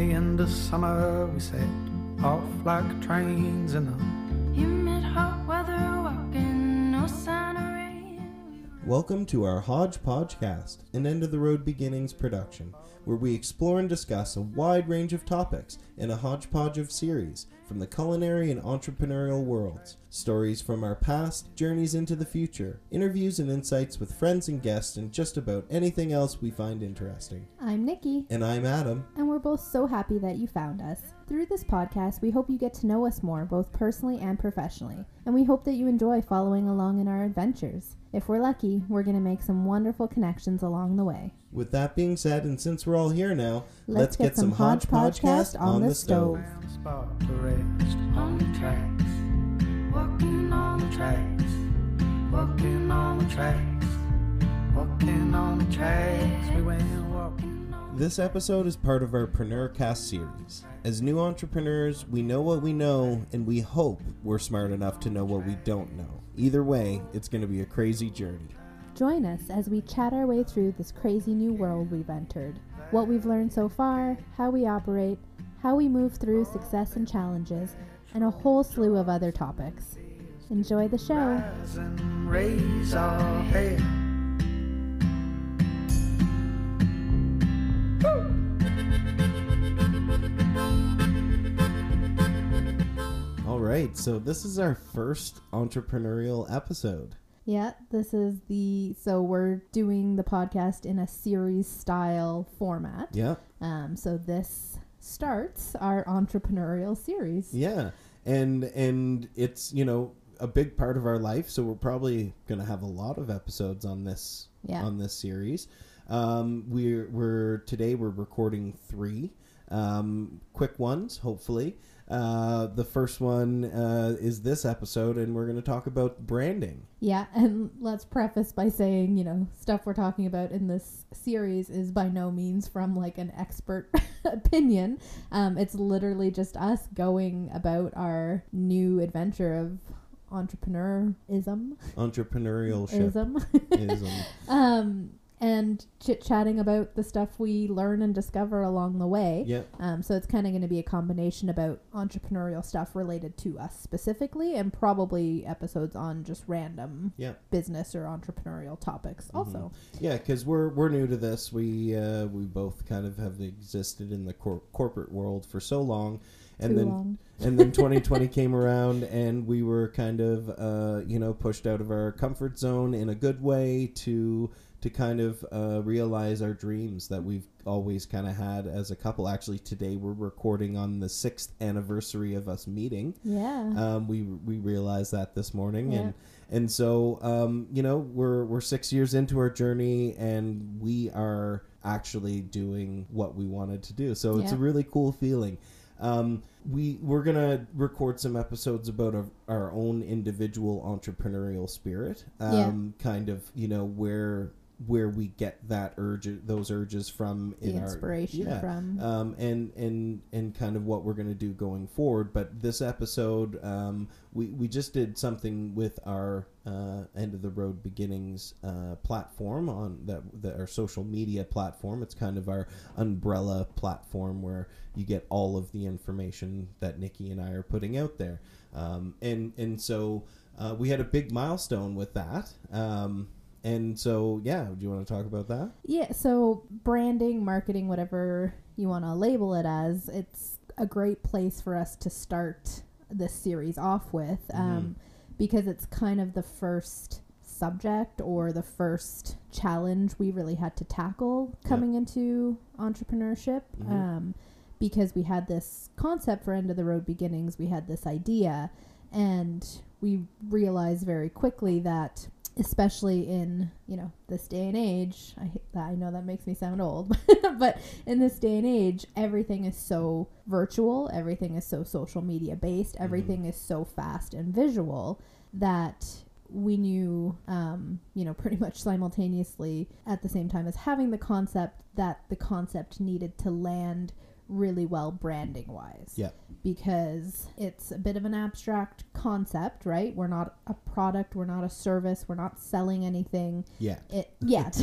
At the summer, we set off like trains in the Humid hot weather, walking, no sign. Welcome to our Hodgepodge Cast, an end of the road beginnings production, where we explore and discuss a wide range of topics in a hodgepodge of series from the culinary and entrepreneurial worlds. Stories from our past, journeys into the future, interviews and insights with friends and guests, and just about anything else we find interesting. I'm Nikki, And I'm Adam. and we're both so happy that you found us. Through this podcast, we hope you get to know us more, both personally and professionally, and we hope that you enjoy following along in our adventures. If we're lucky, we're going to make some wonderful connections along the way. With that being said, and since we're all here now, Let's get some Hodgepodge Cast on the stove. found a spot to rest on the tracks. Walking on the tracks. Walking on the tracks. Walking This episode is part of our Preneurcast series. As new entrepreneurs, we know what we know, and we hope we're smart enough to know what we don't know. Either way, it's going to be a crazy journey. Join us as we chat our way through this crazy new world we've entered. What we've learned so far, how we operate, how we move through success and challenges, and a whole slew of other topics. Enjoy the show. Right, so this is our first entrepreneurial episode. Yeah, this is the so we're doing the podcast in a series style format. Yeah, Um, so this starts our entrepreneurial series. yeah, and and it's you know a big part of our life, so we're probably going to have a lot of episodes on this Yeah. on this series. Um, we're we're today we're recording three um, quick ones, hopefully. Uh, the first one uh, is this episode, and we're going to talk about branding. Yeah, and let's preface by saying, you know, stuff we're talking about in this series is by no means from like an expert opinion. Um, it's literally just us going about our new adventure of entrepreneurism. Entrepreneurship Ism. is um, um, and chit chatting about the stuff we learn and discover along the way. yeah, Um, so it's kind of going to be a combination about entrepreneurial stuff related to us specifically, and probably episodes on just random yeah. business or entrepreneurial topics. Also, Yeah, because we're we're new to this. We uh, we both kind of have existed in the cor- corporate world for so long, and too then long. and then 2020 came around, and we were kind of uh, you know pushed out of our comfort zone in a good way to to kind of uh, realize our dreams that we've always kind of had as a couple. Actually, today we're recording on the sixth anniversary of us meeting. Yeah. Um, we we realized that this morning, Yeah. and and so um, you know we're we're six years into our journey, and we are actually doing what we wanted to do. So it's a really cool feeling. Um, we we're gonna record some episodes about our, our own individual entrepreneurial spirit. Um, kind of you know where where we get that urge those urges from the in our inspiration yeah from. um, and and and kind of what we're going to do going forward. But this episode, um, we we just did something with our uh, end of the road beginnings uh, platform on that, that our social media platform. It's kind of our umbrella platform where you get all of the information that Nikki and I are putting out there. Um, and and so uh, we had a big milestone with that. Um, and so yeah, do you want to talk about that? Yeah, so branding, marketing, whatever you want to label it as, it's a great place for us to start this series off with um, because it's kind of the first subject or the first challenge we really had to tackle coming into entrepreneurship. Mhm. Um, because we had this concept for end of the road beginnings, we had this idea, and we realized very quickly that especially in you know this day and age i that i know that makes me sound old but in this day and age everything is so virtual everything is so social media based everything is so fast and visual that we knew um, you know pretty much simultaneously at the same time as having the concept that the concept needed to land really well branding wise. Yeah. Because it's a bit of an abstract concept, right? We're not a product, we're not a service, we're not selling anything Yeah. it yet.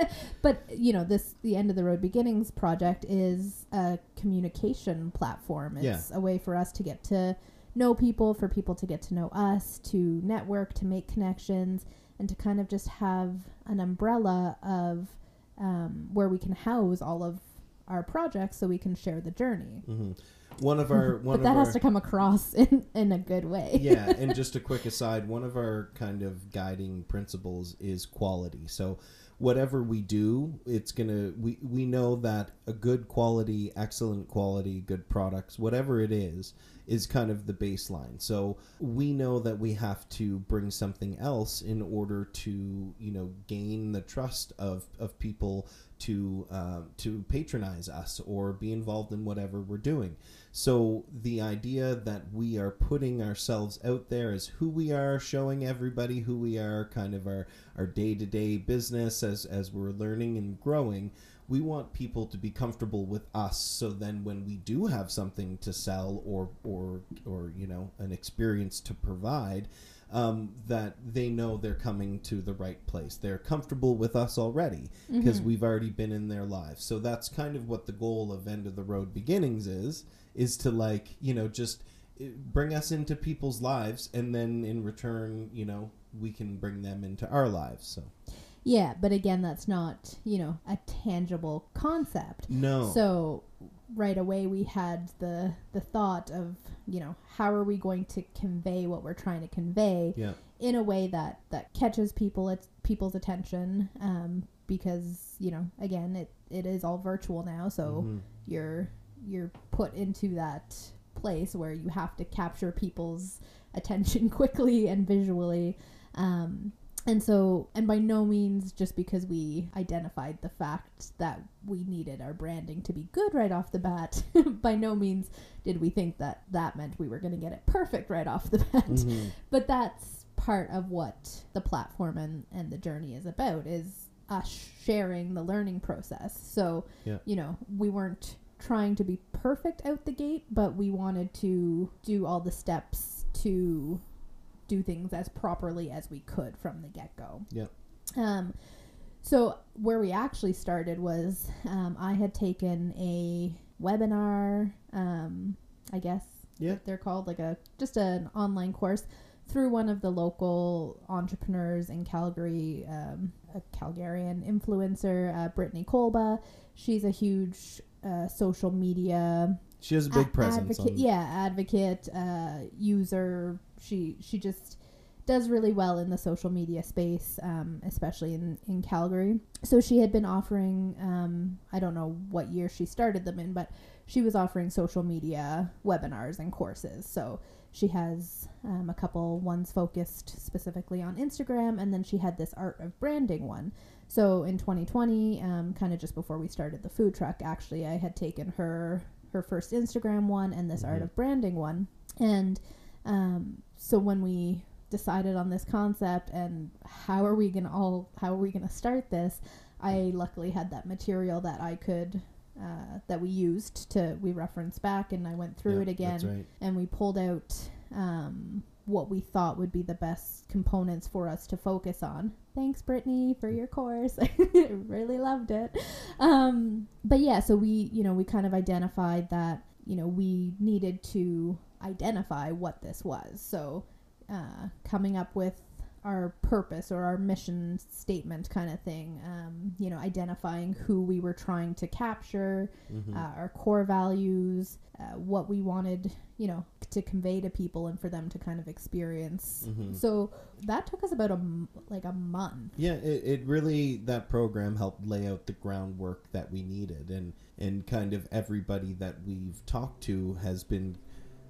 but you know, this the end of the road beginnings project is a communication platform. It's a way for us to get to know people, for people to get to know us, to network, to make connections, and to kind of just have an umbrella of um, where we can house all of our projects so we can share the journey. hmm One of our one but that our has to come across in, in a good way. yeah, and just a quick aside, one of our kind of guiding principles is quality. So whatever we do, it's gonna we we know that a good quality, excellent quality, good products, whatever it is, is kind of the baseline. So we know that we have to bring something else in order to you know gain the trust of of people to uh, to patronize us or be involved in whatever we're doing. So the idea that we are putting ourselves out there as who we are, showing everybody who we are, kind of our our day to day business as as we're learning and growing. We want people to be comfortable with us, so then when we do have something to sell or or or you know an experience to provide, um, that they know they're coming to the right place. They're comfortable with us already because we've already been in their lives. So that's kind of what the goal of End of the Road Beginnings is, is to like, you know, just eh, bring us into people's lives and then in return, you know, we can bring them into our lives. So, Yeah, but again, that's not, you know, a tangible concept. no. So right away we had the the thought of, you know, how are we going to convey what we're trying to convey yeah. in a way that that catches people at people's attention um because, you know, again, it it is all virtual now, so Mhm. you're you're put into that place where you have to capture people's attention quickly and visually um, and so and by no means just because we identified the fact that we needed our branding to be good right off the bat by no means did we think that that meant we were going to get it perfect right off the bat Mhm. but that's part of what the platform and, and the journey is about is us sharing the learning process so Yeah. you know we weren't trying to be perfect out the gate but we wanted to do all the steps to do things as properly as we could from the get-go Yeah. um so where we actually started was um, i had taken a webinar um, i guess Yeah. they're called like a just an online course through one of the local entrepreneurs in Calgary, um, a Calgarian influencer, uh, Brittany Kolba. She's a huge uh, social media She has a big presence. advocate. Yeah, advocate, uh, user. She she just does really well in the social media space, um, especially in in Calgary. So she had been offering. Um, I don't know what year she started them in, but she was offering social media webinars and courses. So she has um, a couple ones focused specifically on Instagram, and then she had this art of branding one. So in 2020, um, kind of just before we started the food truck, actually, I had taken her her first Instagram one and this art Mhm. of branding one, and um, so when we decided on this concept and how are we gonna all how are we gonna start this, I luckily had that material that I could. Uh, that we used to we referenced back and I went through Yeah, it again right. and we pulled out um, what we thought would be the best components for us to focus on. Thanks, Brittany, for your course. I really loved it. Um, but yeah, so we, you know, we kind of identified that, you know, we needed to identify what this was. So uh, coming up with our purpose or our mission statement kind of thing, um, you know, identifying who we were trying to capture, Mhm. uh, our core values, uh, what we wanted, you know, to convey to people and for them to kind of experience. Mhm. So that took us about a like a month. Yeah, it, it really that program helped lay out the groundwork that we needed, and and kind of everybody that we've talked to has been,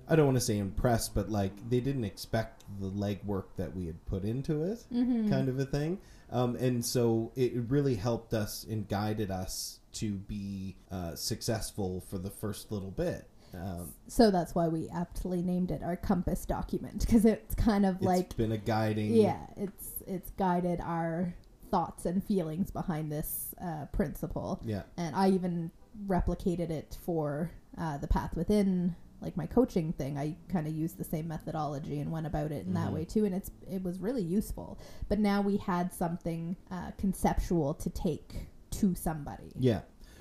I don't want to say impressed, but like they didn't expect the legwork that we had put into it, Mm-hmm. kind of a thing. Um, and so it really helped us and guided us to be uh, successful for the first little bit. Um, So that's why we aptly named it our compass document because it's kind of it's like been a guiding. yeah, it's it's guided our thoughts and feelings behind this uh, principle. Yeah. and I even replicated it for uh, the path within like my coaching thing i kind of used the same methodology and went about it in that Mhm. way too and it's it was really useful but now we had something uh, conceptual to take to somebody Yeah.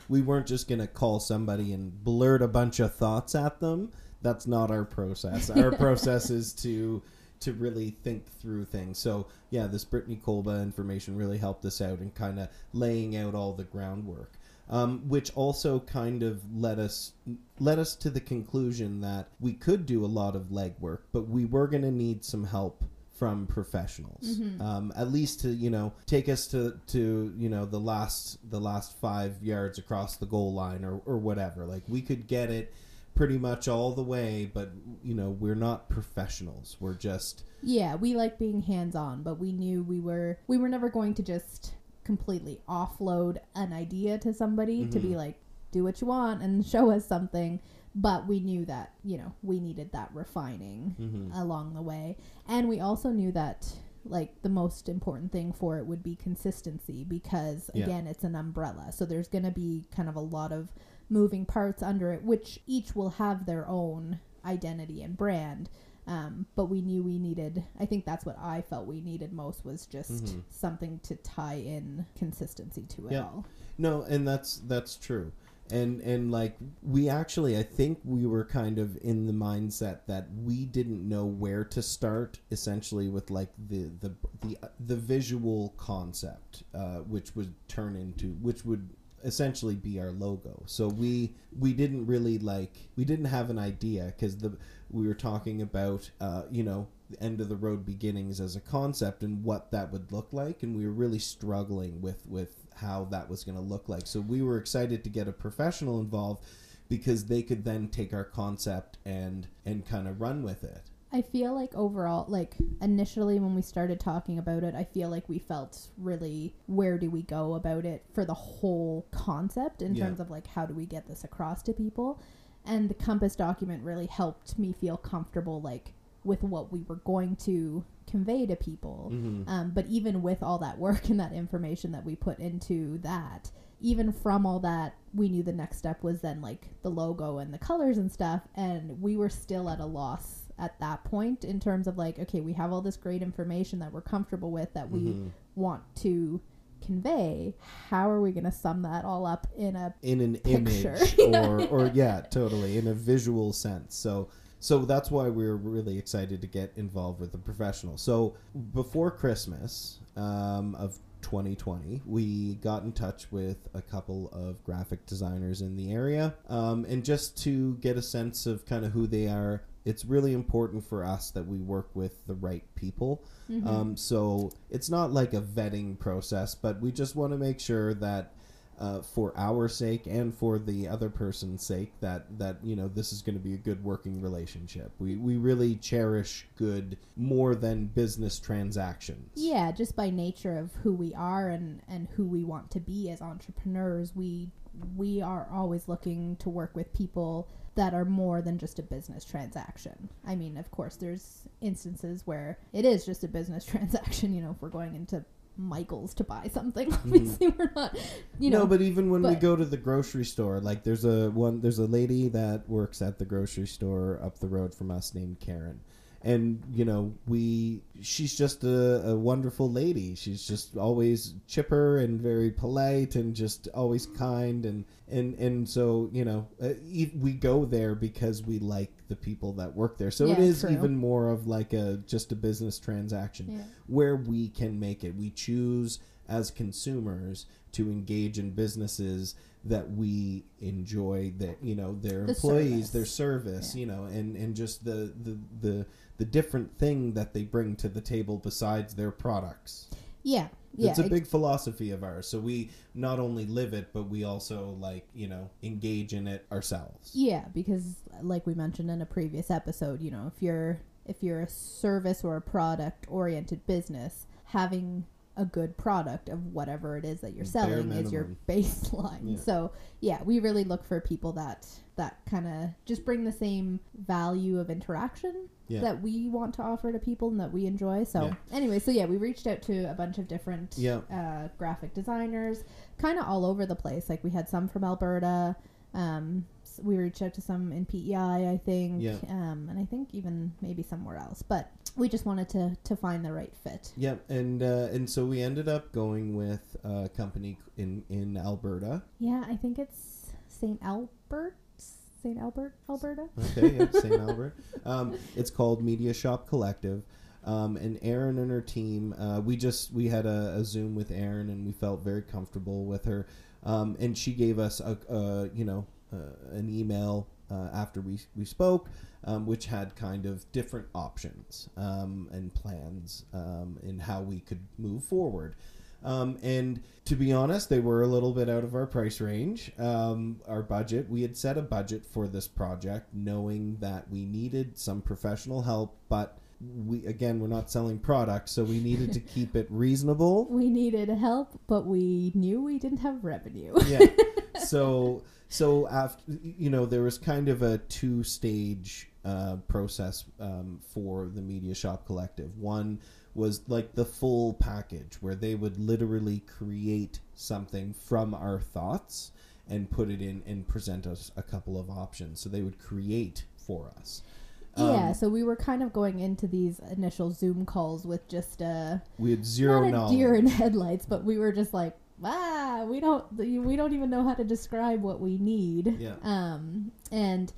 We weren't just going to call somebody and blurt a bunch of thoughts at them. That's not our process. Our process is to to really think through things. So, yeah, this Brittany Kolba information really helped us out in kind of laying out all the groundwork. Um, which also kind of led us led us to the conclusion that we could do a lot of legwork, but we were going to need some help from professionals, um, at least to you know take us to to you know the last the last five yards across the goal line or or whatever. Like we could get it pretty much all the way, but you know we're not professionals. We're just Yeah, we like being hands on, but we knew we were we were never going to just completely offload an idea to somebody to be like, do what you want and show us something. But we knew that, you know, we needed that refining Mhm. along the way. And we also knew that like the most important thing for it would be consistency because Yeah. again it's an umbrella so there's going to be kind of a lot of moving parts under it which each will have their own identity and brand um, but we knew we needed i think that's what i felt we needed most was just Mhm. something to tie in consistency to it Yeah. all No, and that's that's true. And and like we actually I think we were kind of in the mindset that we didn't know where to start essentially with like the the the the visual concept uh, which would turn into which would essentially be our logo. So we we didn't really like we didn't have an idea cuz the we were talking about uh, you know the end of the road beginnings as a concept and what that would look like and we were really struggling with with how that was going to look like so we were excited to get a professional involved because they could then take our concept and and kind of run with it I feel like overall, like initially when we started talking about it, I feel like we felt really where do we go about it for the whole concept in Yeah. terms of like how do we get this across to people. And the Compass document really helped me feel comfortable, like with what we were going to convey to people. Mhm. Um, but even with all that work and that information that we put into that, even from all that, we knew the next step was then like the logo and the colors and stuff. And we were still at a loss at that point in terms of like, okay, we have all this great information that we're comfortable with that we Mhm. want to convey. How are we going to sum that all up in a in an Picture. image or or yeah totally in a visual sense so so that's why we are really excited to get involved with the professional so before christmas um, of 2020 we got in touch with a couple of graphic designers in the area um, and just to get a sense of kind of who they are it's really important for us that we work with the right people. Um, so it's not like a vetting process but we just want to make sure that uh, for our sake and for the other person's sake that that you know this is going to be a good working relationship. We we really cherish good more than business transactions. Yeah, just by nature of who we are and and who we want to be as entrepreneurs, we we are always looking to work with people that are more than just a business transaction. I mean, of course, there's instances where it is just a business transaction. You know, if we're going into Michael's to buy something, mm-hmm. obviously we're not. You know, no, but even when we go to the grocery store, like there's a one, there's a lady that works at the grocery store up the road from us named Karen, and you know we, she's just a, a wonderful lady. She's just always chipper and very polite and just always kind and and and so you know uh, we go there because we like the people that work there. So it Yeah, is true. even more of like a just a business transaction Yeah. where we can make it. We choose as consumers to engage in businesses that we enjoy that you know their The employees service. their service Yeah. you know and and just the, the the the different thing that they bring to the table besides their products. Yeah, yeah, it's a big philosophy of ours. So we not only live it but we also like you know engage in it ourselves. Yeah, because like we mentioned in a previous episode, you know, if you're if you're a service or a product oriented business, having a good product of whatever it is that you're selling is your baseline. Yeah. So, yeah, we really look for people that that kind of just bring the same value of interaction Yeah. that we want to offer to people and that we enjoy. So, Yeah. anyway, so yeah, we reached out to a bunch of different Yeah. uh, graphic designers, kind of all over the place. Like we had some from Alberta, um, we reached out to some in PEI, I think, Yeah. um, and I think even maybe somewhere else. But we just wanted to to find the right fit. Yep, and uh, and so we ended up going with a company in in Alberta. Yeah, I think it's St. Albert, St. Albert, Alberta. Okay, yep, St. Albert. Um, it's called Media Shop Collective. Um, and Erin and her team, uh, we just we had a, a Zoom with Erin, and we felt very comfortable with her. Um, and she gave us a, a you know an email uh, after we we spoke, um, which had kind of different options um, and plans um, in how we could move forward. Um, and to be honest, they were a little bit out of our price range, um, our budget. We had set a budget for this project, knowing that we needed some professional help, but we again we're not selling products, so we needed to keep it reasonable. We needed help, but we knew we didn't have revenue. yeah. So so after you know there was kind of a two stage uh, process um, for the Media Shop Collective. One was like the full package where they would literally create something from our thoughts and put it in and present us a couple of options. So they would create for us. yeah, Um, so we were kind of going into these initial Zoom calls with just a we had zero not a knowledge. deer in headlights, but we were just like, ah, we don't we don't even know how to describe what we need. Yeah. Um, and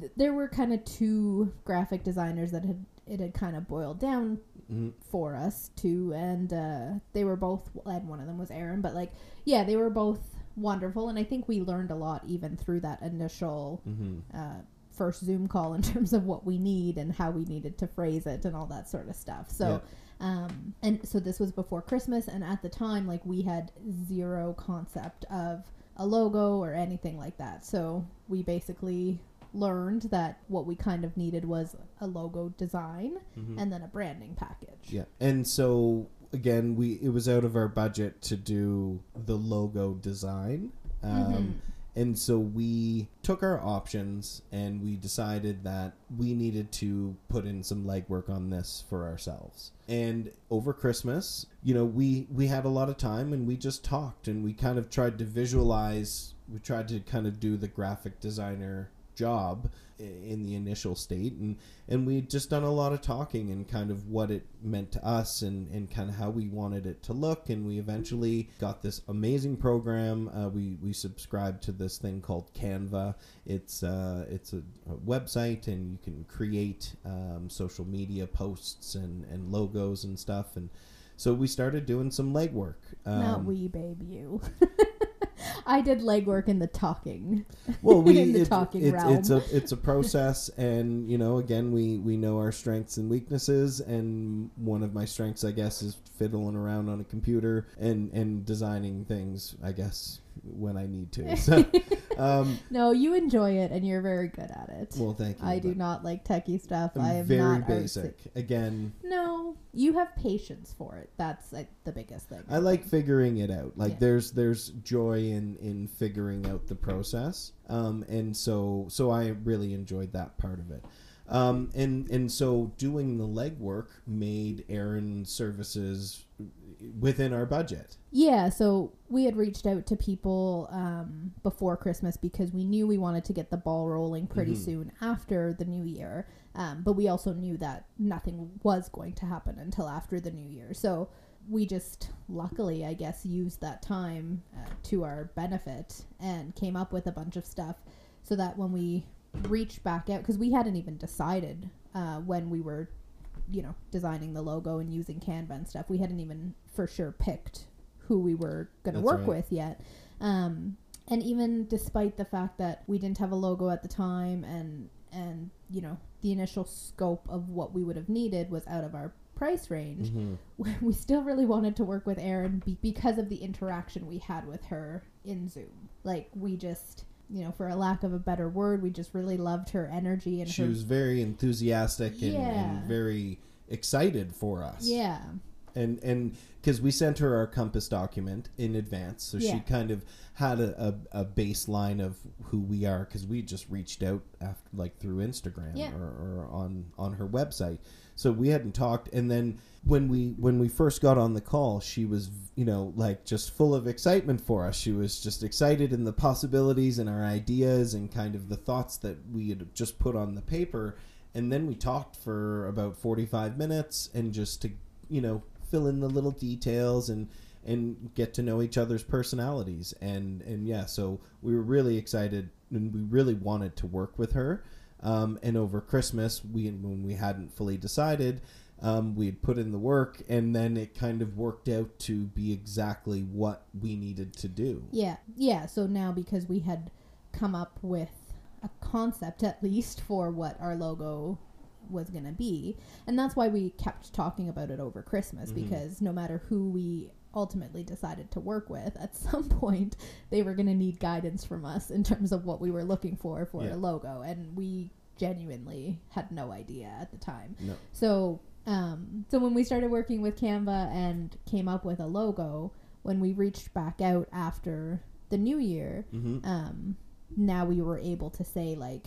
th- there were kind of two graphic designers that had it had kind of boiled down Mhm. for us to, and uh, they were both, and one of them was Erin, but like, yeah, they were both wonderful, and I think we learned a lot even through that initial Mhm. uh, first Zoom call in terms of what we need and how we needed to phrase it and all that sort of stuff. So, um, and so this was before Christmas, and at the time, like we had zero concept of a logo or anything like that. So we basically learned that what we kind of needed was a logo design Mhm. and then a branding package. Yeah, and so again, we it was out of our budget to do the logo design, um, Mhm. And so we took our options and we decided that we needed to put in some legwork on this for ourselves. And over Christmas, you know, we we had a lot of time and we just talked and we kind of tried to visualize. We tried to kind of do the graphic designer job in the initial state and and we'd just done a lot of talking and kind of what it meant to us and and kind of how we wanted it to look and we eventually got this amazing program. Uh, we we subscribed to this thing called canva. It's uh it's a, a website and you can create um, social media posts and and logos and stuff and so we started doing some legwork. Um, Not we, babe, you. I did legwork in the talking. well we in the it- talking it's, realm. it's a it's a process and you know again we we know our strengths and weaknesses and one of my strengths i guess is fiddling around on a computer and and designing things i guess when i need to so um No, you enjoy it and you're very good at it. well thank you I do not like techie stuff. I'm I am very not artsy. basic again No, you have patience for it. That's like the biggest thing. I like figuring it out. Like Yeah. there's there's joy in in figuring out the process, um, and so so I really enjoyed that part of it. Um, and and so doing the legwork made Erin services within our budget. Yeah, so we had reached out to people um, before Christmas because we knew we wanted to get the ball rolling pretty Mhm. soon after the new year. Um, but we also knew that nothing was going to happen until after the new year. So we just luckily, I guess, used that time uh, to our benefit and came up with a bunch of stuff so that when we reached back out, because we hadn't even decided uh, when we were you know, designing the logo and using Canva and stuff. We hadn't even for sure picked who we were going to work right. with yet. Um, and even despite the fact that we didn't have a logo at the time and and you know the initial scope of what we would have needed was out of our price range Mm-hmm. we still really wanted to work with Erin be- because of the interaction we had with her in Zoom like we just you know for a lack of a better word we just really loved her energy and She her was very enthusiastic and, Yeah. and very excited for us. Yeah. and and because we sent her our compass document in advance, so she kind of had a, a, a baseline of who we are because we just reached out after like through Instagram Yeah. or, or on on her website. So we hadn't talked, and then when we when we first got on the call, she was you know like just full of excitement for us. She was just excited in the possibilities and our ideas and kind of the thoughts that we had just put on the paper. And then we talked for about forty five minutes, and just to you know fill in the little details and and get to know each other's personalities and and yeah so we were really excited and we really wanted to work with her um, and over christmas we when we hadn't fully decided um, we had put in the work and then it kind of worked out to be exactly what we needed to do Yeah, yeah. So now because we had come up with a concept at least for what our logo was going to be, and that's why we kept talking about it over Christmas Mhm. because no matter who we ultimately decided to work with, at some point they were going to need guidance from us in terms of what we were looking for for Yeah. a logo, and we genuinely had no idea at the time. no So, um, so when we started working with Canva and came up with a logo, when we reached back out after the new year, hmm um, now we were able to say like,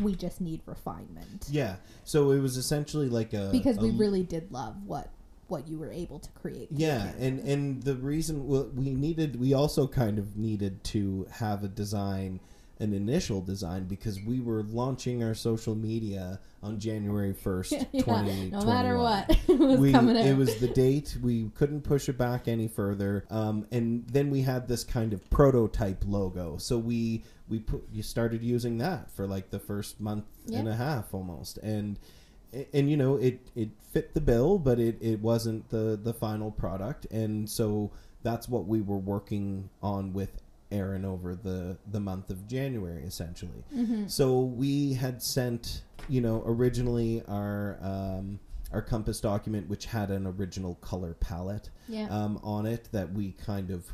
we just need refinement yeah so it was essentially like a because a we really did love what what you were able to create. Yeah, and and the reason well, we needed, we also kind of needed to have a design, an initial design, because we were launching our social media on January first, yeah, twenty. no matter what, it was we, coming out. it was the date. We couldn't push it back any further. Um, and then we had this kind of prototype logo. So we we put you started using that for like the first month and a half almost, and and you know it it fit the bill, but it it wasn't the the final product, and so that's what we were working on with Erin over the the month of January essentially. Mhm. So we had sent, you know, originally our um, our compass document, which had an original color palette yeah. um, on it that we kind of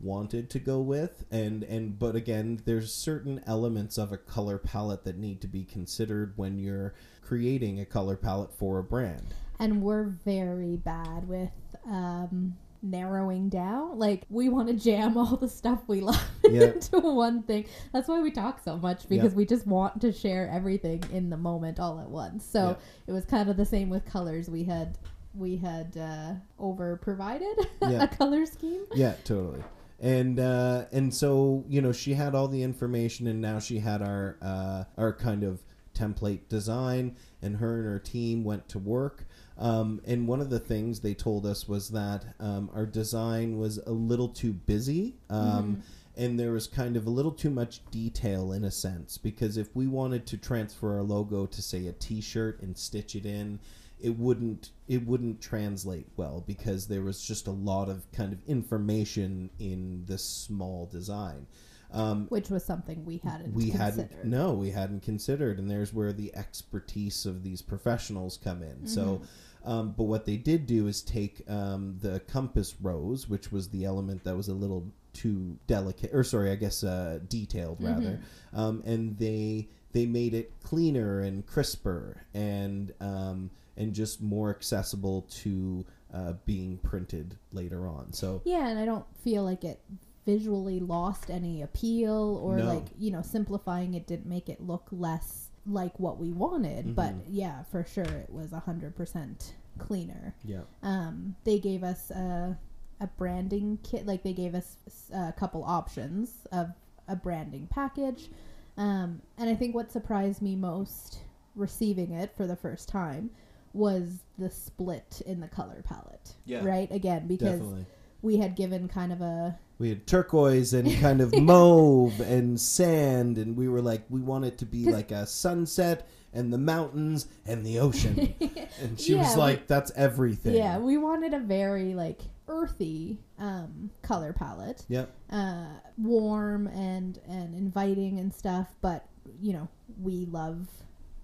wanted to go with, and and but again, there's certain elements of a color palette that need to be considered when you're creating a color palette for a brand. and we're very bad with um narrowing down. Like we want to jam all the stuff we love Yeah. into one thing. That's why we talk so much because we just want to share everything in the moment all at once. So Yeah. it was kind of the same with colors. We had we had uh over provided a color scheme. Yeah totally and uh and so you know she had all the information and now she had our uh our kind of template design and her and her team went to work. Um, and one of the things they told us was that um, our design was a little too busy um, and there was kind of a little too much detail in a sense because if we wanted to transfer our logo to say a t-shirt and stitch it in it wouldn't it wouldn't translate well because there was just a lot of kind of information in this small design. Um, which was something we hadn't we considered. hadn't no we hadn't considered and there's where the expertise of these professionals come in. So um, but what they did do is take um, the compass rose which was the element that was a little too delicate or sorry i guess uh, detailed rather um, and they they made it cleaner and crisper and um, and just more accessible to uh, being printed later on so Yeah, and I don't feel like it visually lost any appeal or No. like, you know, simplifying it didn't make it look less like what we wanted. But Mhm. yeah, for sure it was a 100% cleaner. yeah Um, they gave us a, a branding kit, like they gave us a couple options of a branding package. Um, and I think what surprised me most receiving it for the first time was the split in the color palette. Yeah. Right? Again, because definitely we had given kind of a We had turquoise and kind of mauve and sand, and we were like, we want it to be like a sunset and the mountains and the ocean. and she was like, we- that's everything. yeah we wanted a very like earthy um, color palette. Yep. uh, warm and and inviting and stuff but you know we love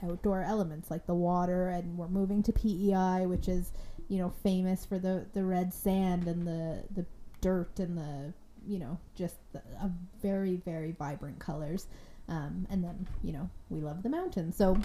outdoor elements like the water and we're moving to PEI which is you know famous for the the red sand and the the dirt and the you know just the, a very very vibrant colors. Um, and then you know we love the mountains. So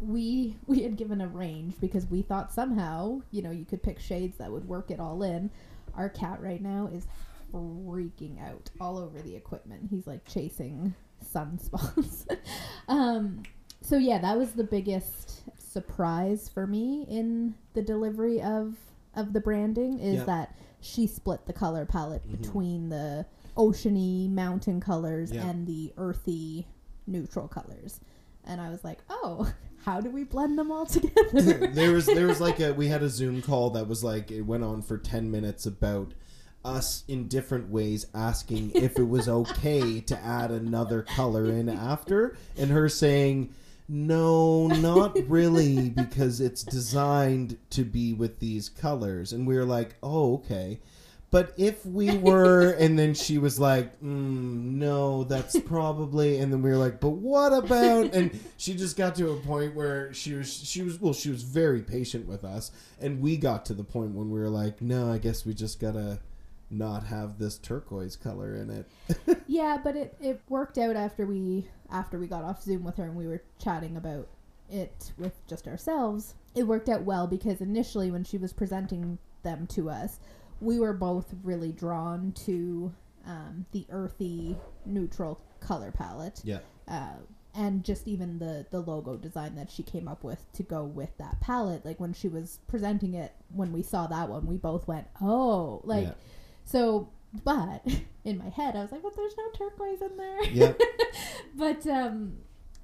we we had given a range because we thought somehow you know you could pick shades that would work it all in. Our cat right now is freaking out all over the equipment. He's like chasing sunspots. um, so yeah, that was the biggest surprise for me in the delivery of of the branding is Yeah. that she split the color palette Mhm. between the oceany mountain colors Yeah. and the earthy neutral colors. And I was like, "Oh, how do we blend them all together?" there was there was like a we had a Zoom call that was like it went on for ten minutes about us in different ways asking if it was okay to add another color in after, and her saying. No, not really, because it's designed to be with these colors. And we were like, oh, okay. But if we were, and then she was like, mm, no, that's probably, and then we were like, but what about? And she just got to a point where she was, she was, well, she was very patient with us, and we got to the point when we were like, no, I guess we just gotta not have this turquoise color in it. Yeah, but it, it worked out after we after we got off Zoom with her and we were chatting about it with just ourselves. It worked out well because initially when she was presenting them to us, we were both really drawn to um, the earthy neutral color palette. Yeah. Uh, and just even the the logo design that she came up with to go with that palette like when she was presenting it when we saw that one we both went oh like Yeah. so but in my head i was like but there's no turquoise in there Yep. but um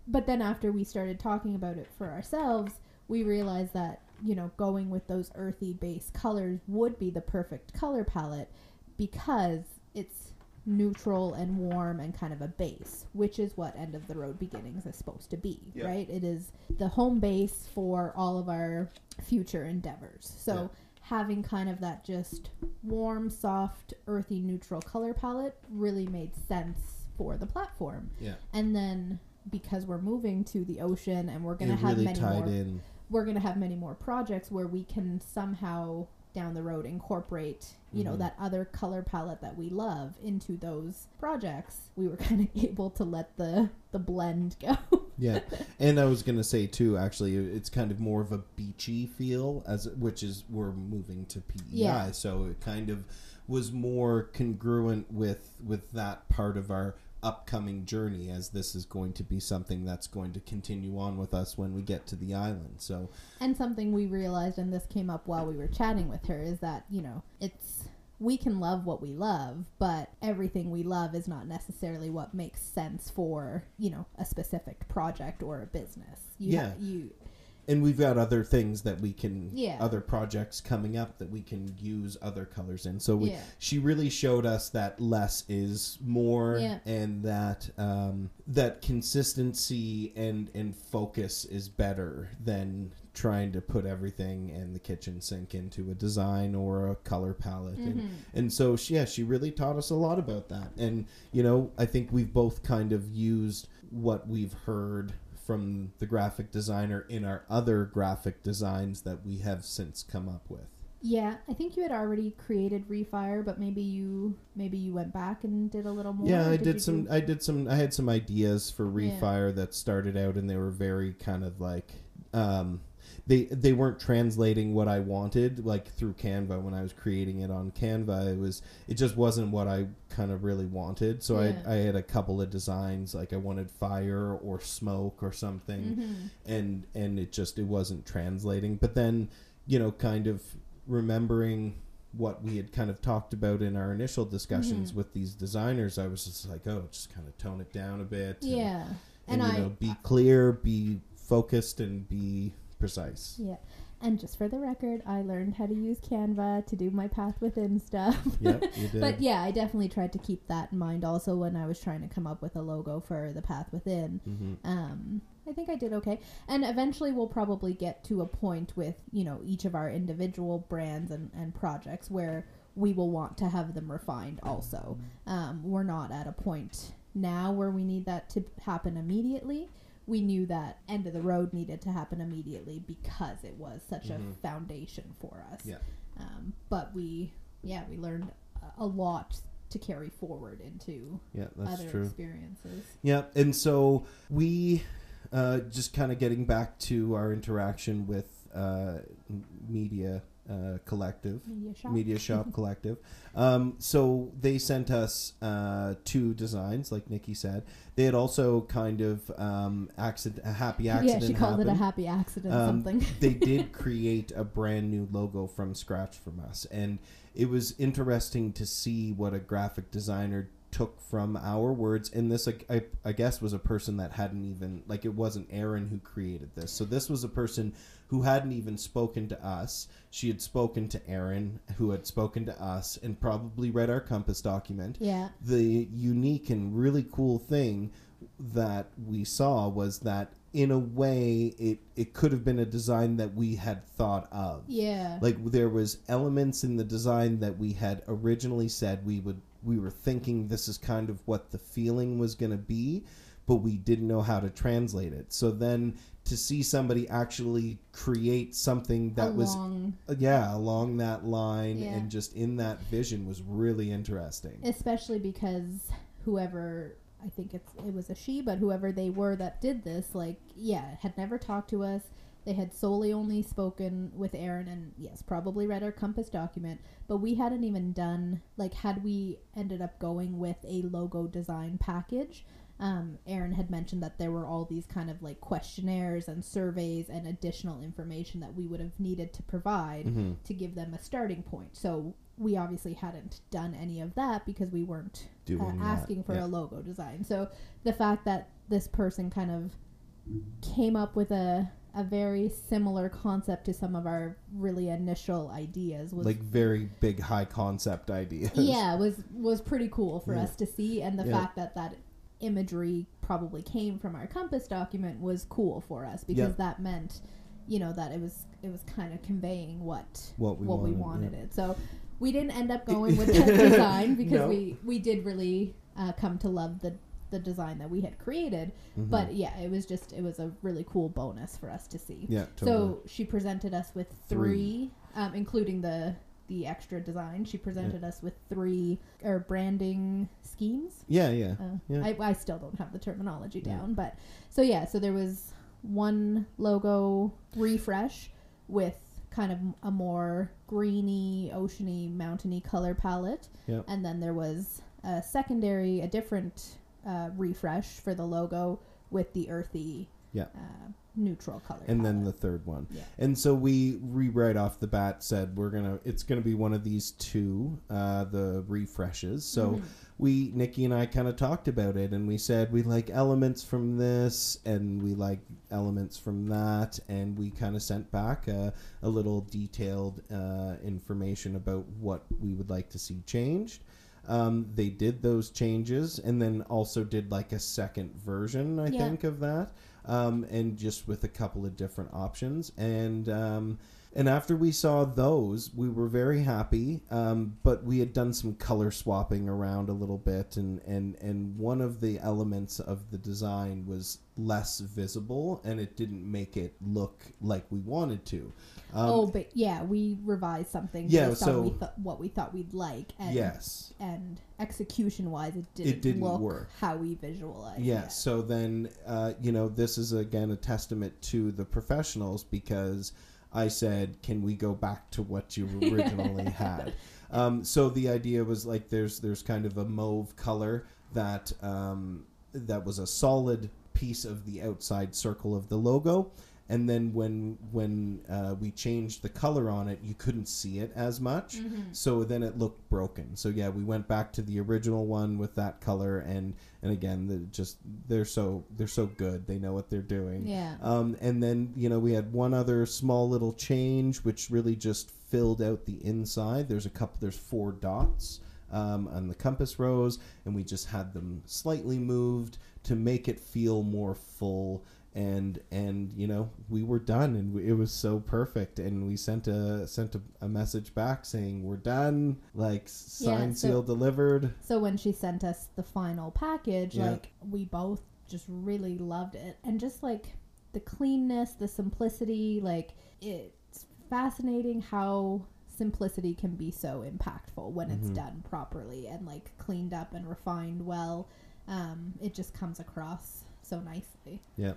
but then after we started talking about it for ourselves we realized that you know going with those earthy base colors would be the perfect color palette because it's neutral and warm and kind of a base which is what end of the road beginnings is supposed to be Yeah. right it is the home base for all of our future endeavors so Yeah. having kind of that just warm soft earthy neutral color palette really made sense for the platform Yeah. and then because we're moving to the ocean and we're going to have really many tied more in. We're going to have many more projects where we can somehow down the road incorporate you know Mhm. that other color palette that we love into those projects we were kind of able to let the the blend go Yeah, and I was gonna say too. Actually, it's kind of more of a beachy feel, as which is we're moving to PEI, Yeah. so it kind of was more congruent with with that part of our upcoming journey, as this is going to be something that's going to continue on with us when we get to the island. So and something we realized and this came up while we were chatting with her is that you know it's we can love what we love but everything we love is not necessarily what makes sense for you know a specific project or a business you Yeah. you and we've got other things that we can Yeah. other projects coming up that we can use other colors in so we, Yeah. she really showed us that less is more Yeah. and that um, that consistency and and focus is better than trying to put everything in the kitchen sink into a design or a color palette and, Mhm. and so she, yeah she really taught us a lot about that and you know i think we've both kind of used what we've heard from the graphic designer in our other graphic designs that we have since come up with Yeah, I think you had already created Refire, but maybe you maybe you went back and did a little more. yeah i did did some do- i did some i had some ideas for Yeah. refire that started out and they were very kind of like um they they weren't translating what i wanted like through canva when i was creating it on canva it was it just wasn't what i kind of really wanted so Yeah. i i had a couple of designs like i wanted fire or smoke or something Mhm. and and it just it wasn't translating but then you know kind of remembering what we had kind of talked about in our initial discussions Mhm. with these designers i was just like oh just kind of tone it down a bit and- Yeah, and, and, you I know be clear be focused and be precise yeah, and just for the record, I learned how to use Canva to do my Path Within stuff. yep you did But yeah, I definitely tried to keep that in mind also when I was trying to come up with a logo for the Path Within. hmm Um, I think I did okay. And eventually we'll probably get to a point with, you know, each of our individual brands and, and projects where we will want to have them refined also. Um, we're not at a point now where we need that to happen immediately. We knew that end of the road needed to happen immediately because it was such Mhm. a foundation for us. Yeah. Um, but we, yeah, we learned a- a lot to carry forward into yeah that's other true experiences. Yeah, and so we uh, just kind of getting back to our interaction with uh, media uh, collective. Media shop. Media Shop Collective. Um, so they sent us uh, two designs, like Nikki said. They had also kind of um, accident, a happy accident. yeah, she called it a happy accident Um, something. they did create a brand new logo from scratch from us, and it was interesting to see what a graphic designer took from our words. And this, I, I guess, was a person that hadn't even like it wasn't Erin who created this. So this was a person who hadn't even spoken to us. She had spoken to Erin, who had spoken to us, and probably read our compass document yeah. the unique and really cool thing that we saw was that in a way it it could have been a design that we had thought of Yeah. like there was elements in the design that we had originally said we would we were thinking this is kind of what the feeling was going to be but we didn't know how to translate it so then to see somebody actually create something that was uh, yeah along that line Yeah. and just in that vision was really interesting especially because whoever I think it's it was a she, but whoever they were that did this, like yeah, had never talked to us. They had solely only spoken with Erin and yes, probably read our compass document, but we hadn't even done like had we ended up going with a logo design package. Um, Erin had mentioned that there were all these kind of like questionnaires and surveys and additional information that we would have needed to provide hmm to give them a starting point. So we obviously hadn't done any of that because we weren't uh, asking for yeah. a logo design. So the fact that this person kind of came up with a a very similar concept to some of our really initial ideas was like very big high concept ideas. yeah was was pretty cool for Yeah. us to see and the Yeah. fact that that imagery probably came from our compass document was cool for us because Yeah. that meant you know that it was it was kind of conveying what What we what we wanted, wanted yeah. it so we didn't end up going with that design because No. we we did really uh, come to love the the design that we had created Mhm. but yeah it was just it was a really cool bonus for us to see yeah, totally. so she presented us with three, um, including the the extra design. She presented us with three or branding schemes. yeah, yeah, Uh, Yeah. I, I still don't have the terminology Yeah. down, but so yeah, so there was one logo refresh with kind of a more greeny, oceany, mountainy color palette, Yep. and then there was a secondary, a different uh, refresh for the logo with the earthy, Yeah. uh, neutral color. and then the third one. Yeah. And so we re right off the bat said we're gonna it's gonna be one of these two, uh, the refreshes. So Mhm. we Nikki and I kind of talked about it, and we said we like elements from this, and we like elements from that, and we kind of sent back a, a little detailed uh, information about what we would like to see changed. Um, they did those changes, and then also did like a second version, I Yeah. think, of that, um, and just with a couple of different options, and. Um, and after we saw those, we were very happy. Um, but we had done some color swapping around a little bit, and, and, and one of the elements of the design was less visible, and it didn't make it look like we wanted to. Um, oh, but yeah, we revised something Yeah, based so- on we th- what we thought we'd like, and yes. and execution wise, it didn't, didn't look work. how we visualized. Yeah, so then, uh, you know, this is again a testament to the professionals because I said, can we go back to what you originally had? Um, so the idea was like there's there's kind of a mauve color that um, that was a solid piece of the outside circle of the logo. And then when when uh, we changed the color on it, you couldn't see it as much. Mhm. So then it looked broken. So yeah, we went back to the original one with that color, and and again, the, just they're so they're so good. They know what they're doing. yeah, Um, and then you know we had one other small little change, which really just filled out the inside. There's a couple. There's four dots um, on the compass rose, and we just had them slightly moved to make it feel more full. And and you know we were done, and we, it was so perfect. And we sent a sent a, a message back saying we're done, like s- Yeah, signed, so- sealed, delivered. So when she sent us the final package, Yeah. like we both just really loved it, and just like the cleanness, the simplicity, like it's fascinating how simplicity can be so impactful when it's Mhm. done properly and like cleaned up and refined well. Um, it just comes across so nicely. Yeah.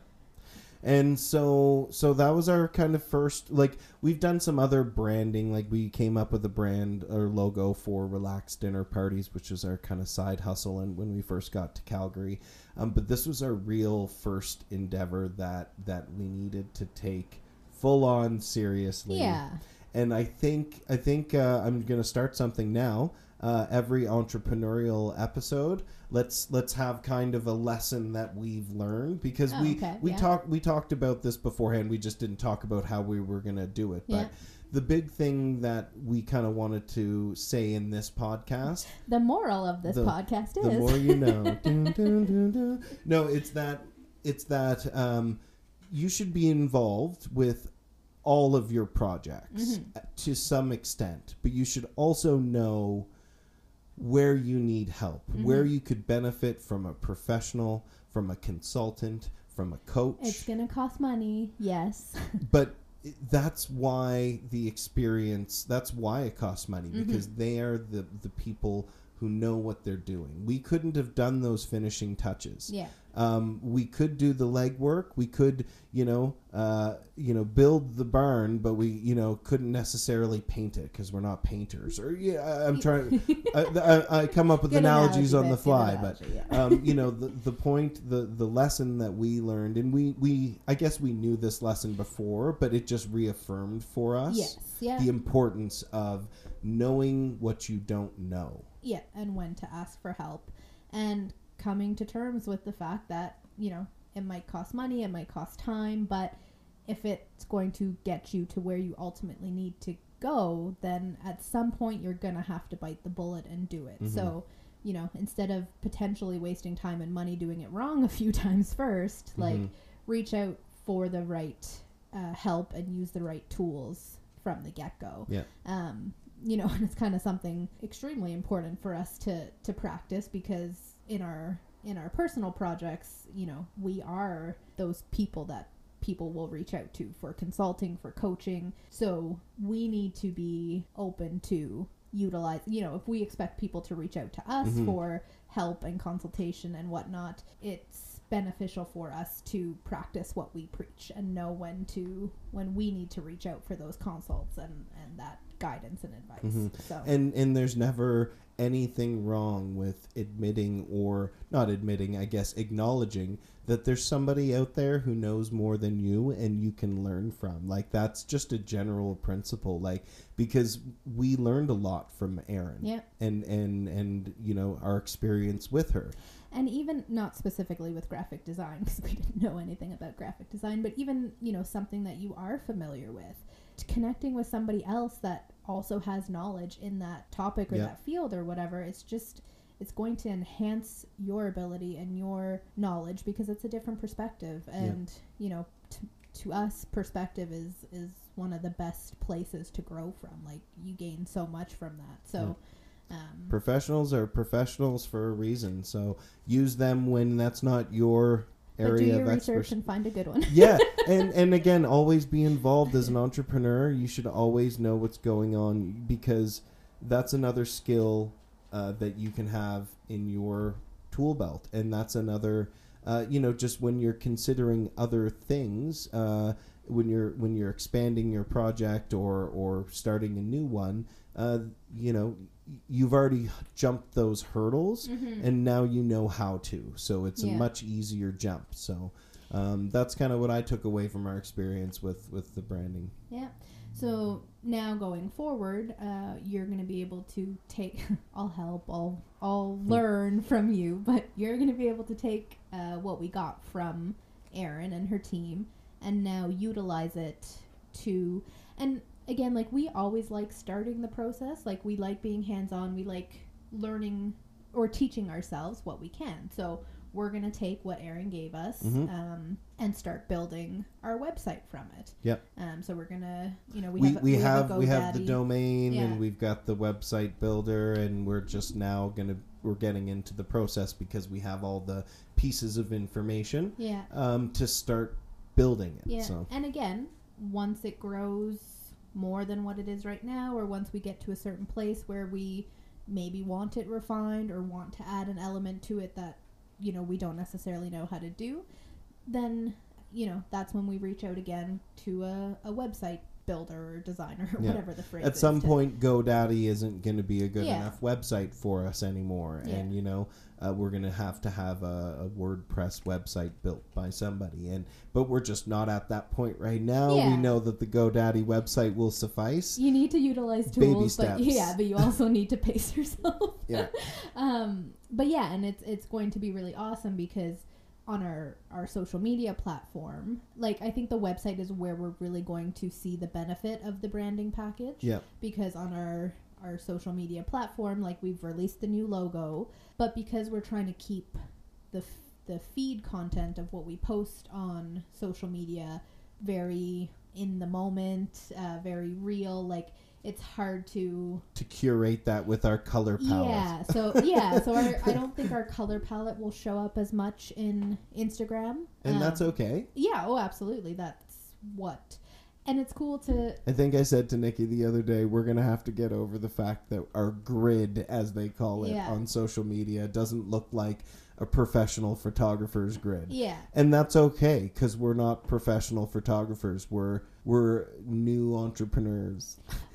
And so so that was our kind of first like we've done some other branding like we came up with a brand or logo for relaxed dinner parties which was our kind of side hustle and when we first got to Calgary. Um, but this was our real first endeavor that that we needed to take full on seriously. Yeah. And I think I think uh, I'm to start something now. Uh, every entrepreneurial episode, let's let's have kind of a lesson that we've learned because Oh, we okay, we yeah. talked we talked about this beforehand. We just didn't talk about how we were going to do it. But Yeah. the big thing that we kind of wanted to say in this podcast The moral of this The- podcast is the more you know. Dun, dun, dun. No, it's that it's that um, you should be involved with all of your projects Mm-hmm. to some extent, but you should also know where you need help, Mm-hmm. where you could benefit from a professional, from a consultant, from a coach it's going to cost money. Yes. but that's why the experience that's why it costs money Mm-hmm. because they are the the people who know what they're doing we couldn't have done those finishing touches yeah. um, we could do the legwork we could you know uh, you know build the barn but we you know couldn't necessarily paint it because we're not painters or yeah i'm trying I, I, I come up with analogies analogy, on the fly analogy, but yeah. um, you know the, the point the the lesson that we learned and we we i guess we knew this lesson before but it just reaffirmed for us Yes. Yeah. the importance of knowing what you don't know yeah and when to ask for help. And coming to terms with the fact that you know it might cost money it might cost time but if it's going to get you to where you ultimately need to go then at some point you're gonna have to bite the bullet and do it. So you know instead of potentially wasting time and money doing it wrong a few times 1st like reach out for the right uh, help and use the right tools from the get-go. Yeah. Um, you know, and it's kind of something extremely important for us to to practice because in our in our personal projects, you know, we are those people that people will reach out to for consulting, for coaching. So we need to be open to utilize, you know, if we expect people to reach out to us mm-hmm. for help and consultation and whatnot, it's beneficial for us to practice what we preach and know when to when we need to reach out for those consults and and that guidance and advice. Mm-hmm. So. And and there's never anything wrong with admitting or not admitting i guess acknowledging that there's somebody out there who knows more than you and you can learn from. Like that's just a general principle. Like because we learned a lot from Erin Yeah. and and and you know our experience with her. And even not specifically with graphic design because we didn't know anything about graphic design but even you know something that you are familiar with connecting with somebody else that also has knowledge in that topic or that field or whatever it's just it's going to enhance your ability and your knowledge because it's a different perspective. And you know to, to us perspective is is one of the best places to grow from. Like you gain so much from that. So um, professionals are professionals for a reason. So use them when that's not your area your of research expertise and find a good one. Yeah and and again always be involved as an entrepreneur. You should always know what's going on because that's another skill uh, that you can have in your tool belt. And that's another uh, you know just when you're considering other things uh, when you're when you're expanding your project or or starting a new one uh, you know you've already jumped those hurdles and now you know how to so it's Yeah. a much easier jump so um, that's kind of what I took away from our experience with with the branding. Yeah. So now going forward, uh, you're going to be able to take. I'll help. I'll I'll learn from you, but you're going to be able to take uh, what we got from Erin and her team, and now utilize it to. And again, like we always like starting the process. Like we like being hands on. We like learning or teaching ourselves what we can. So we're going to take what Erin gave us Mhm. um, and start building our website from it. Yep. Um, so we're gonna, you know, we, We have we a have we have the domain Yeah. and we've got the website builder and we're just now gonna we're getting into the process because we have all the pieces of information Yeah, um, to start building it. yeah. So And again, once it grows more than what it is right now, or once we get to a certain place where we maybe want it refined or want to add an element to it that you know we don't necessarily know how to do, then you know, that's when we reach out again to a, a website builder or designer or Yeah. whatever the phrase is. At some to- point, GoDaddy isn't going to be a good Yeah. enough website for us anymore, Yeah. and you know uh, we're going to have to have a, a WordPress website built by somebody. And but we're just not at that point right now. We know that the GoDaddy website will suffice. you need to utilize tools, but steps. yeah, but you also need to pace yourself. Yeah. um, but yeah, and it's it's going to be really awesome because on our our social media platform, like I think the website is where we're really going to see the benefit of the branding package. Yeah. Because on our our social media platform, like we've released the new logo, but because we're trying to keep the f- the feed content of what we post on social media very in the moment, uh, very real, like it's hard to To curate that with our color palette. yeah, so yeah, so our, I don't think our color palette will show up as much in Instagram. And that's Um, okay. Yeah, oh, absolutely. That's what, and it's cool to I think I said to Nikki the other day, we're going to have to get over the fact that our grid, as they call it Yeah. on social media, doesn't look like a professional photographer's grid. yeah, and that's okay because we're not professional photographers we're we're new entrepreneurs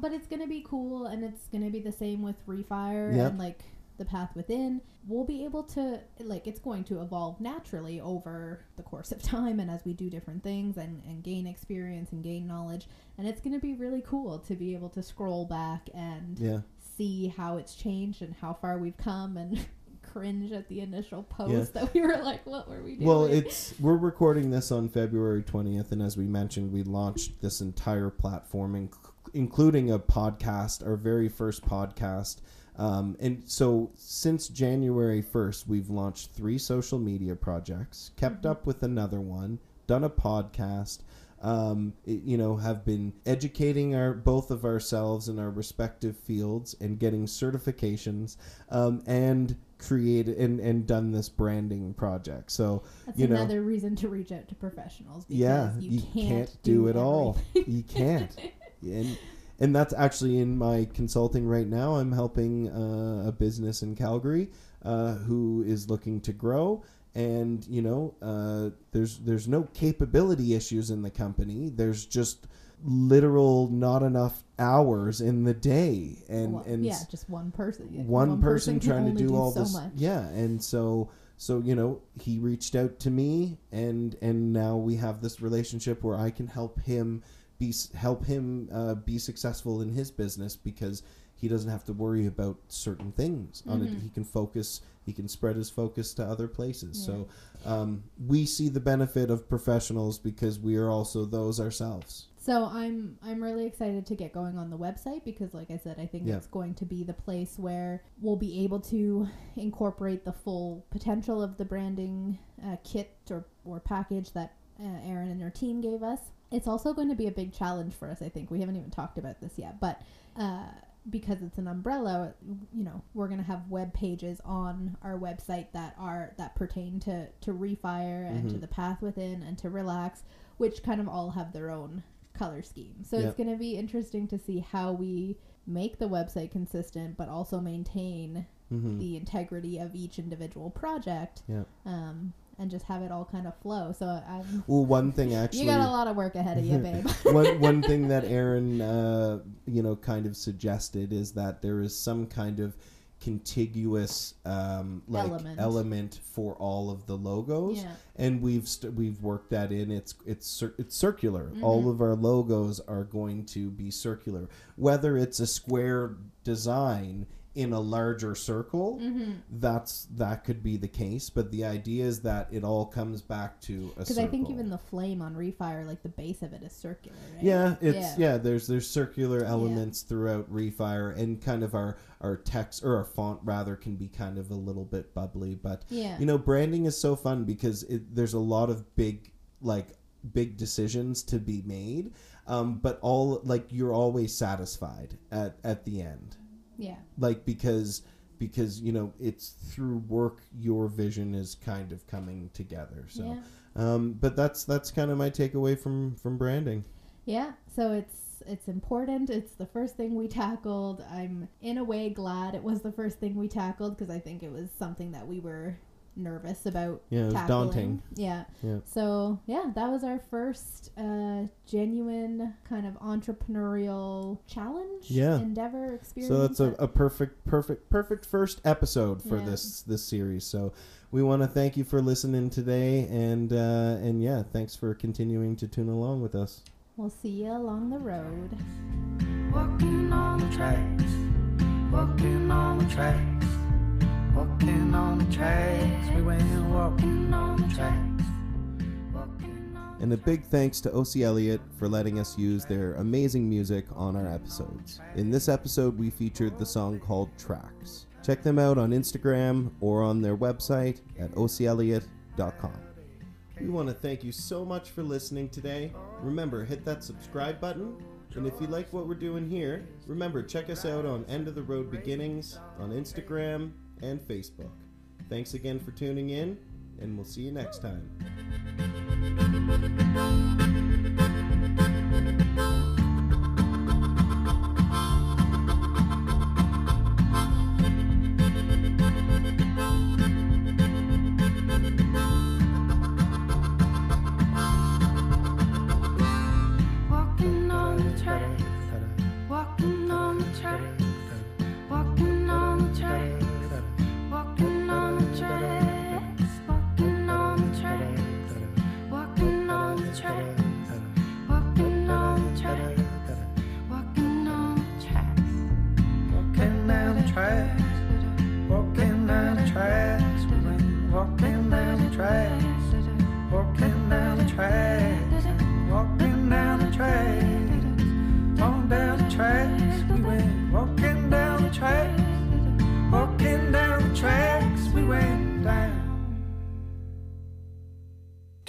but it's gonna be cool, and it's gonna be the same with Refire Yep. and like the path within. We'll be able to like it's going to evolve naturally over the course of time, and as we do different things and and gain experience and gain knowledge, and it's gonna be really cool to be able to scroll back and yeah see how it's changed and how far we've come and cringe at the initial post that we were like, what were we doing? well it's we're recording this on february 20th and as we mentioned we launched this entire platform inc- including a podcast our very first podcast um, and so since january 1st we've launched three social media projects kept up with another one done a podcast um, it- you know, have been educating our both of ourselves in our respective fields and getting certifications, um, and created and, and done this branding project. So That's you know- another reason to reach out to professionals because yeah, you, can't, do, it all. you can't, and and that's actually in my consulting right now. I'm helping uh, a business in Calgary uh, who is looking to grow. And you know, uh, there's there's no capability issues in the company. There's just literal not enough hours in the day, and Well, and yeah, just one person. one, person, can trying to only do, all so this much. yeah and so so you know he reached out to me and and now we have this relationship where i can help him be help him uh, be successful in his business because he doesn't have to worry about certain things. On it he can focus he can spread his focus to other places. So um, we see the benefit of professionals because we are also those ourselves. So I'm I'm really excited to get going on the website because, like I said, I think Yeah. it's going to be the place where we'll be able to incorporate the full potential of the branding uh, kit or or package that uh, Erin and her team gave us. It's also going to be a big challenge for us. I think we haven't even talked about this yet, but. Uh, because it's an umbrella, you know, we're gonna have web pages on our website that are that pertain to to refire and to Mhm. the path within and to relax, which kind of all have their own color scheme. So Yep. it's going to be interesting to see how we make the website consistent, but also maintain mm-hmm. the integrity of each individual project. Yeah. Um, and just have it all kind of flow. So I'm. well one thing actually you got a lot of work ahead of you, babe. one one thing that Erin, uh, you know, kind of suggested is that there is some kind of contiguous um, like Element. element. for all of the logos, yeah. and we've st- we've worked that in. It's it's cir- it's circular. All Mhm. of our logos are going to be circular, whether it's a square design in a larger circle Mm-hmm. that's that could be the case but the idea is that it all comes back to a Because I think even the flame on Refire, like the base of it is circular, right? Yeah, it's Yeah. yeah. there's there's circular elements throughout Refire, and kind of our our text or our font rather can be kind of a little bit bubbly. But Yeah. you know, branding is so fun because it, there's a lot of big like big decisions to be made, um, but all like you're always satisfied at at the end, yeah. like because because you know it's through work your vision is kind of coming together. So, Yeah. um, but that's that's kind of my takeaway from from branding. Yeah, so it's it's important. It's the first thing we tackled. I'm in a way glad it was the first thing we tackled because I think it was something that we were nervous about Yeah, it was tackling. daunting. Yeah. Yeah. So yeah, that was our first uh, genuine kind of entrepreneurial challenge. Yeah. Endeavor experience. So that's a, a perfect, perfect, perfect first episode for Yeah. this this series. So we want to thank you for listening today, and uh, and yeah, thanks for continuing to tune along with us. we'll see you along the road. Walking on the tracks, walking on the tracks, walking on the tracks. We went walking on the tracks. And a big thanks to OC Elliott for letting us use their amazing music on our episodes. In this episode, we featured the song called Tracks. Check them out on Instagram or on their website at ocelliott.com. We want to thank you so much for listening today. Remember, hit that subscribe button. And if you like what we're doing here, remember, check us out on End of the Road Beginnings on Instagram and Facebook. Thanks again for tuning in, and we'll see you next time.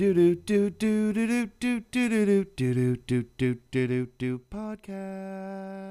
Do do do do do do do do do do do do do do do podcast.